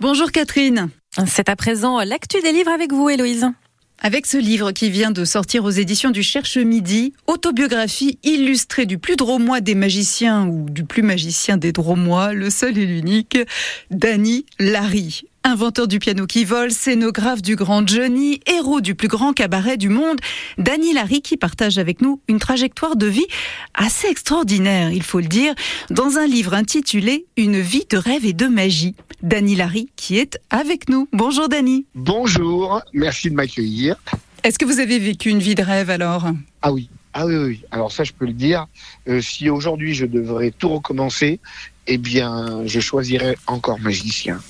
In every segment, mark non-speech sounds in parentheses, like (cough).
Bonjour Catherine. C'est à présent l'actu des livres avec vous, Héloïse. Avec ce livre qui vient de sortir aux éditions du Cherche Midi, autobiographie illustrée du plus dromois des magiciens ou du plus magicien des dromois, le seul et l'unique, Danny Larry. Inventeur du piano qui vole, scénographe du grand Johnny, héros du plus grand cabaret du monde, Danny Larry qui partage avec nous une trajectoire de vie assez extraordinaire, il faut le dire, dans un livre intitulé Une vie de rêve et de magie. Danny Larry qui est avec nous. Bonjour Danny. Bonjour, merci de m'accueillir. Est-ce que vous avez vécu une vie de rêve alors? Ah oui, ah oui, oui. Alors ça, je peux le dire. Euh, si aujourd'hui je devrais tout recommencer, eh bien, je choisirais encore magicien.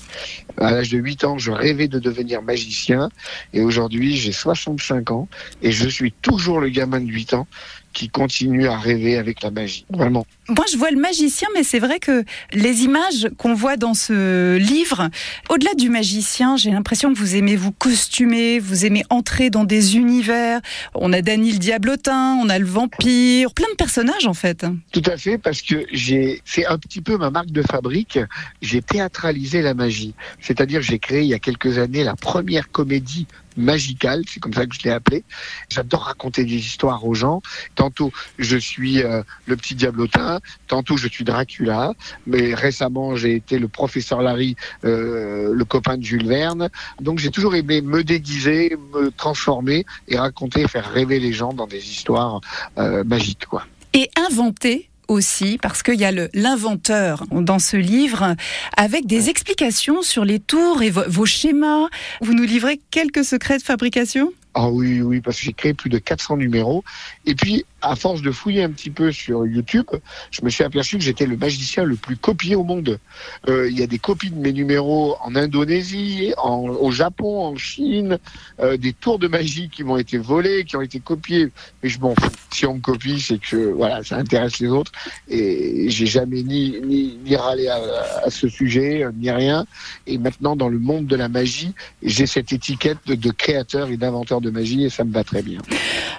À l'âge de 8 ans, je rêvais de devenir magicien. Et aujourd'hui, j'ai 65 ans et je suis toujours le gamin de 8 ans qui continue à rêver avec la magie. Vraiment. Moi, je vois le magicien, mais c'est vrai que les images qu'on voit dans ce livre, au-delà du magicien, j'ai l'impression que vous aimez vous costumer, vous aimez entrer dans des univers. On a Dany le diablotin, on a le vampire, plein de personnages en fait. Tout à fait, parce que j'ai fait un petit peu ma marque de fabrique. J'ai théâtralisé la magie. C'est-à-dire, j'ai créé il y a quelques années la première comédie magicale, c'est comme ça que je l'ai appelé. J'adore raconter des histoires aux gens. Tantôt, je suis euh, le petit diablotin, tantôt, je suis Dracula, mais récemment, j'ai été le professeur Larry, euh, le copain de Jules Verne. Donc, j'ai toujours aimé me déguiser, me transformer et raconter, faire rêver les gens dans des histoires euh, magiques, quoi. Et inventer aussi, parce qu'il y a l'inventeur dans ce livre, avec des explications sur les tours et vos schémas. Vous nous livrez quelques secrets de fabrication? Ah oui, oui, parce que j'ai créé plus de 400 numéros. Et puis, à force de fouiller un petit peu sur YouTube, je me suis aperçu que j'étais le magicien le plus copié au monde. Euh, il y a des copies de mes numéros en Indonésie, en, au Japon, en Chine, euh, des tours de magie qui m'ont été volés, qui ont été copiés. Mais je m'en fous. Si on me copie, c'est que voilà, ça intéresse les autres. Et j'ai jamais ni, ni, râlé à, ce sujet, ni rien. Et maintenant, dans le monde de la magie, j'ai cette étiquette de créateur et d'inventeur de magie et ça me va très bien.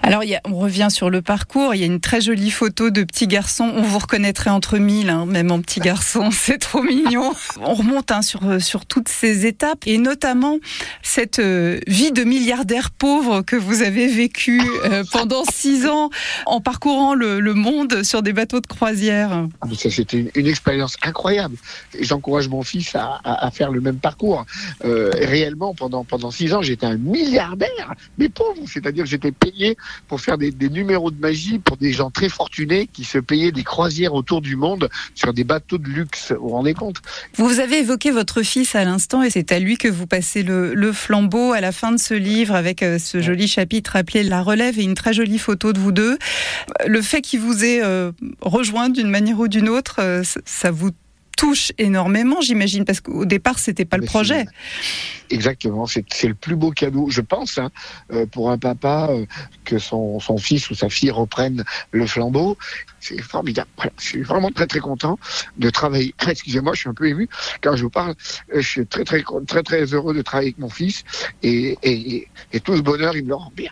Alors, y a, on revient sur le parcours. Il y a une très jolie photo de petit garçon. On vous reconnaîtrait entre mille, hein, même en petit garçon. (laughs) C'est trop mignon. On remonte hein, sur, sur toutes ces étapes et notamment cette euh, vie de milliardaire pauvre que vous avez vécue euh, pendant six ans en parcourant le, le, monde sur des bateaux de croisière. Ah, ça, c'était une, une, expérience incroyable. J'encourage mon fils à, à, à, faire le même parcours. Euh, réellement, pendant, pendant six ans, j'étais un milliardaire mais pauvre, c'est-à-dire j'étais payé pour faire des, des, numéros de magie pour des gens très fortunés qui se payaient des croisières autour du monde sur des bateaux de luxe. Vous vous rendez compte? Vous avez évoqué votre fils à l'instant et c'est à lui que vous passez le, le, flambeau à la fin de ce livre avec euh, ce joli chapitre appelé La relève et une très jolie photo de vous deux. Le fait qu'il vous ait euh, rejoint d'une manière ou d'une autre, euh, ça vous touche énormément, j'imagine, parce qu'au départ, c'était pas le projet. Exactement, c'est le plus beau cadeau, je pense, hein, euh, pour un papa, euh, que son, son, fils ou sa fille reprenne le flambeau. C'est formidable. Voilà, je suis vraiment très très content de travailler. (coughs) Excusez-moi, je suis un peu ému quand je vous parle. Euh, je suis très très très très heureux de travailler avec mon fils et, et, et tout ce bonheur, il me le rend bien.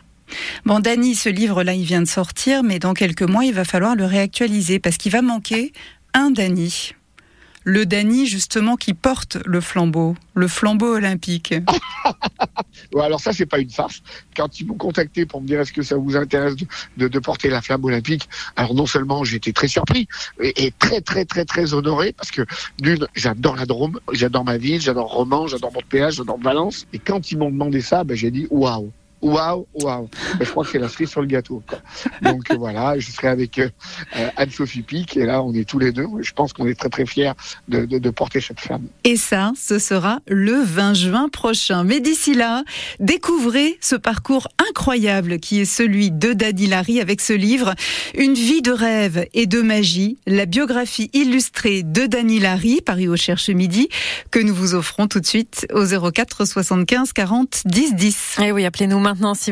Bon, Dany, ce livre-là, il vient de sortir, mais dans quelques mois, il va falloir le réactualiser parce qu'il va manquer un Dany le Dany justement qui porte le flambeau, le flambeau olympique. (laughs) ouais, alors ça c'est pas une farce. Quand ils m'ont contacté pour me dire est-ce que ça vous intéresse de, porter la flamme olympique, alors non seulement j'étais très surpris et, et, très très très très honoré parce que d'une j'adore la Drôme, j'adore ma ville, j'adore Romans, j'adore Montpellier, j'adore Valence et quand ils m'ont demandé ça, ben, j'ai dit waouh waouh, waouh. Ben, je crois que c'est la cerise sur le gâteau. Quoi. Donc euh, voilà, je serai avec euh, Anne-Sophie Pic et là on est tous les deux. Je pense qu'on est très très fiers de, de, de, porter cette femme. Et ça, ce sera le 20 juin prochain. Mais d'ici là, découvrez ce parcours incroyable qui est celui de Daddy Larry avec ce livre, Une vie de rêve et de magie, la biographie illustrée de Danny Larry, paru au Cherche Midi, que nous vous offrons tout de suite au 04 75 40 10 10. Et oui, appelez-nous maintenant si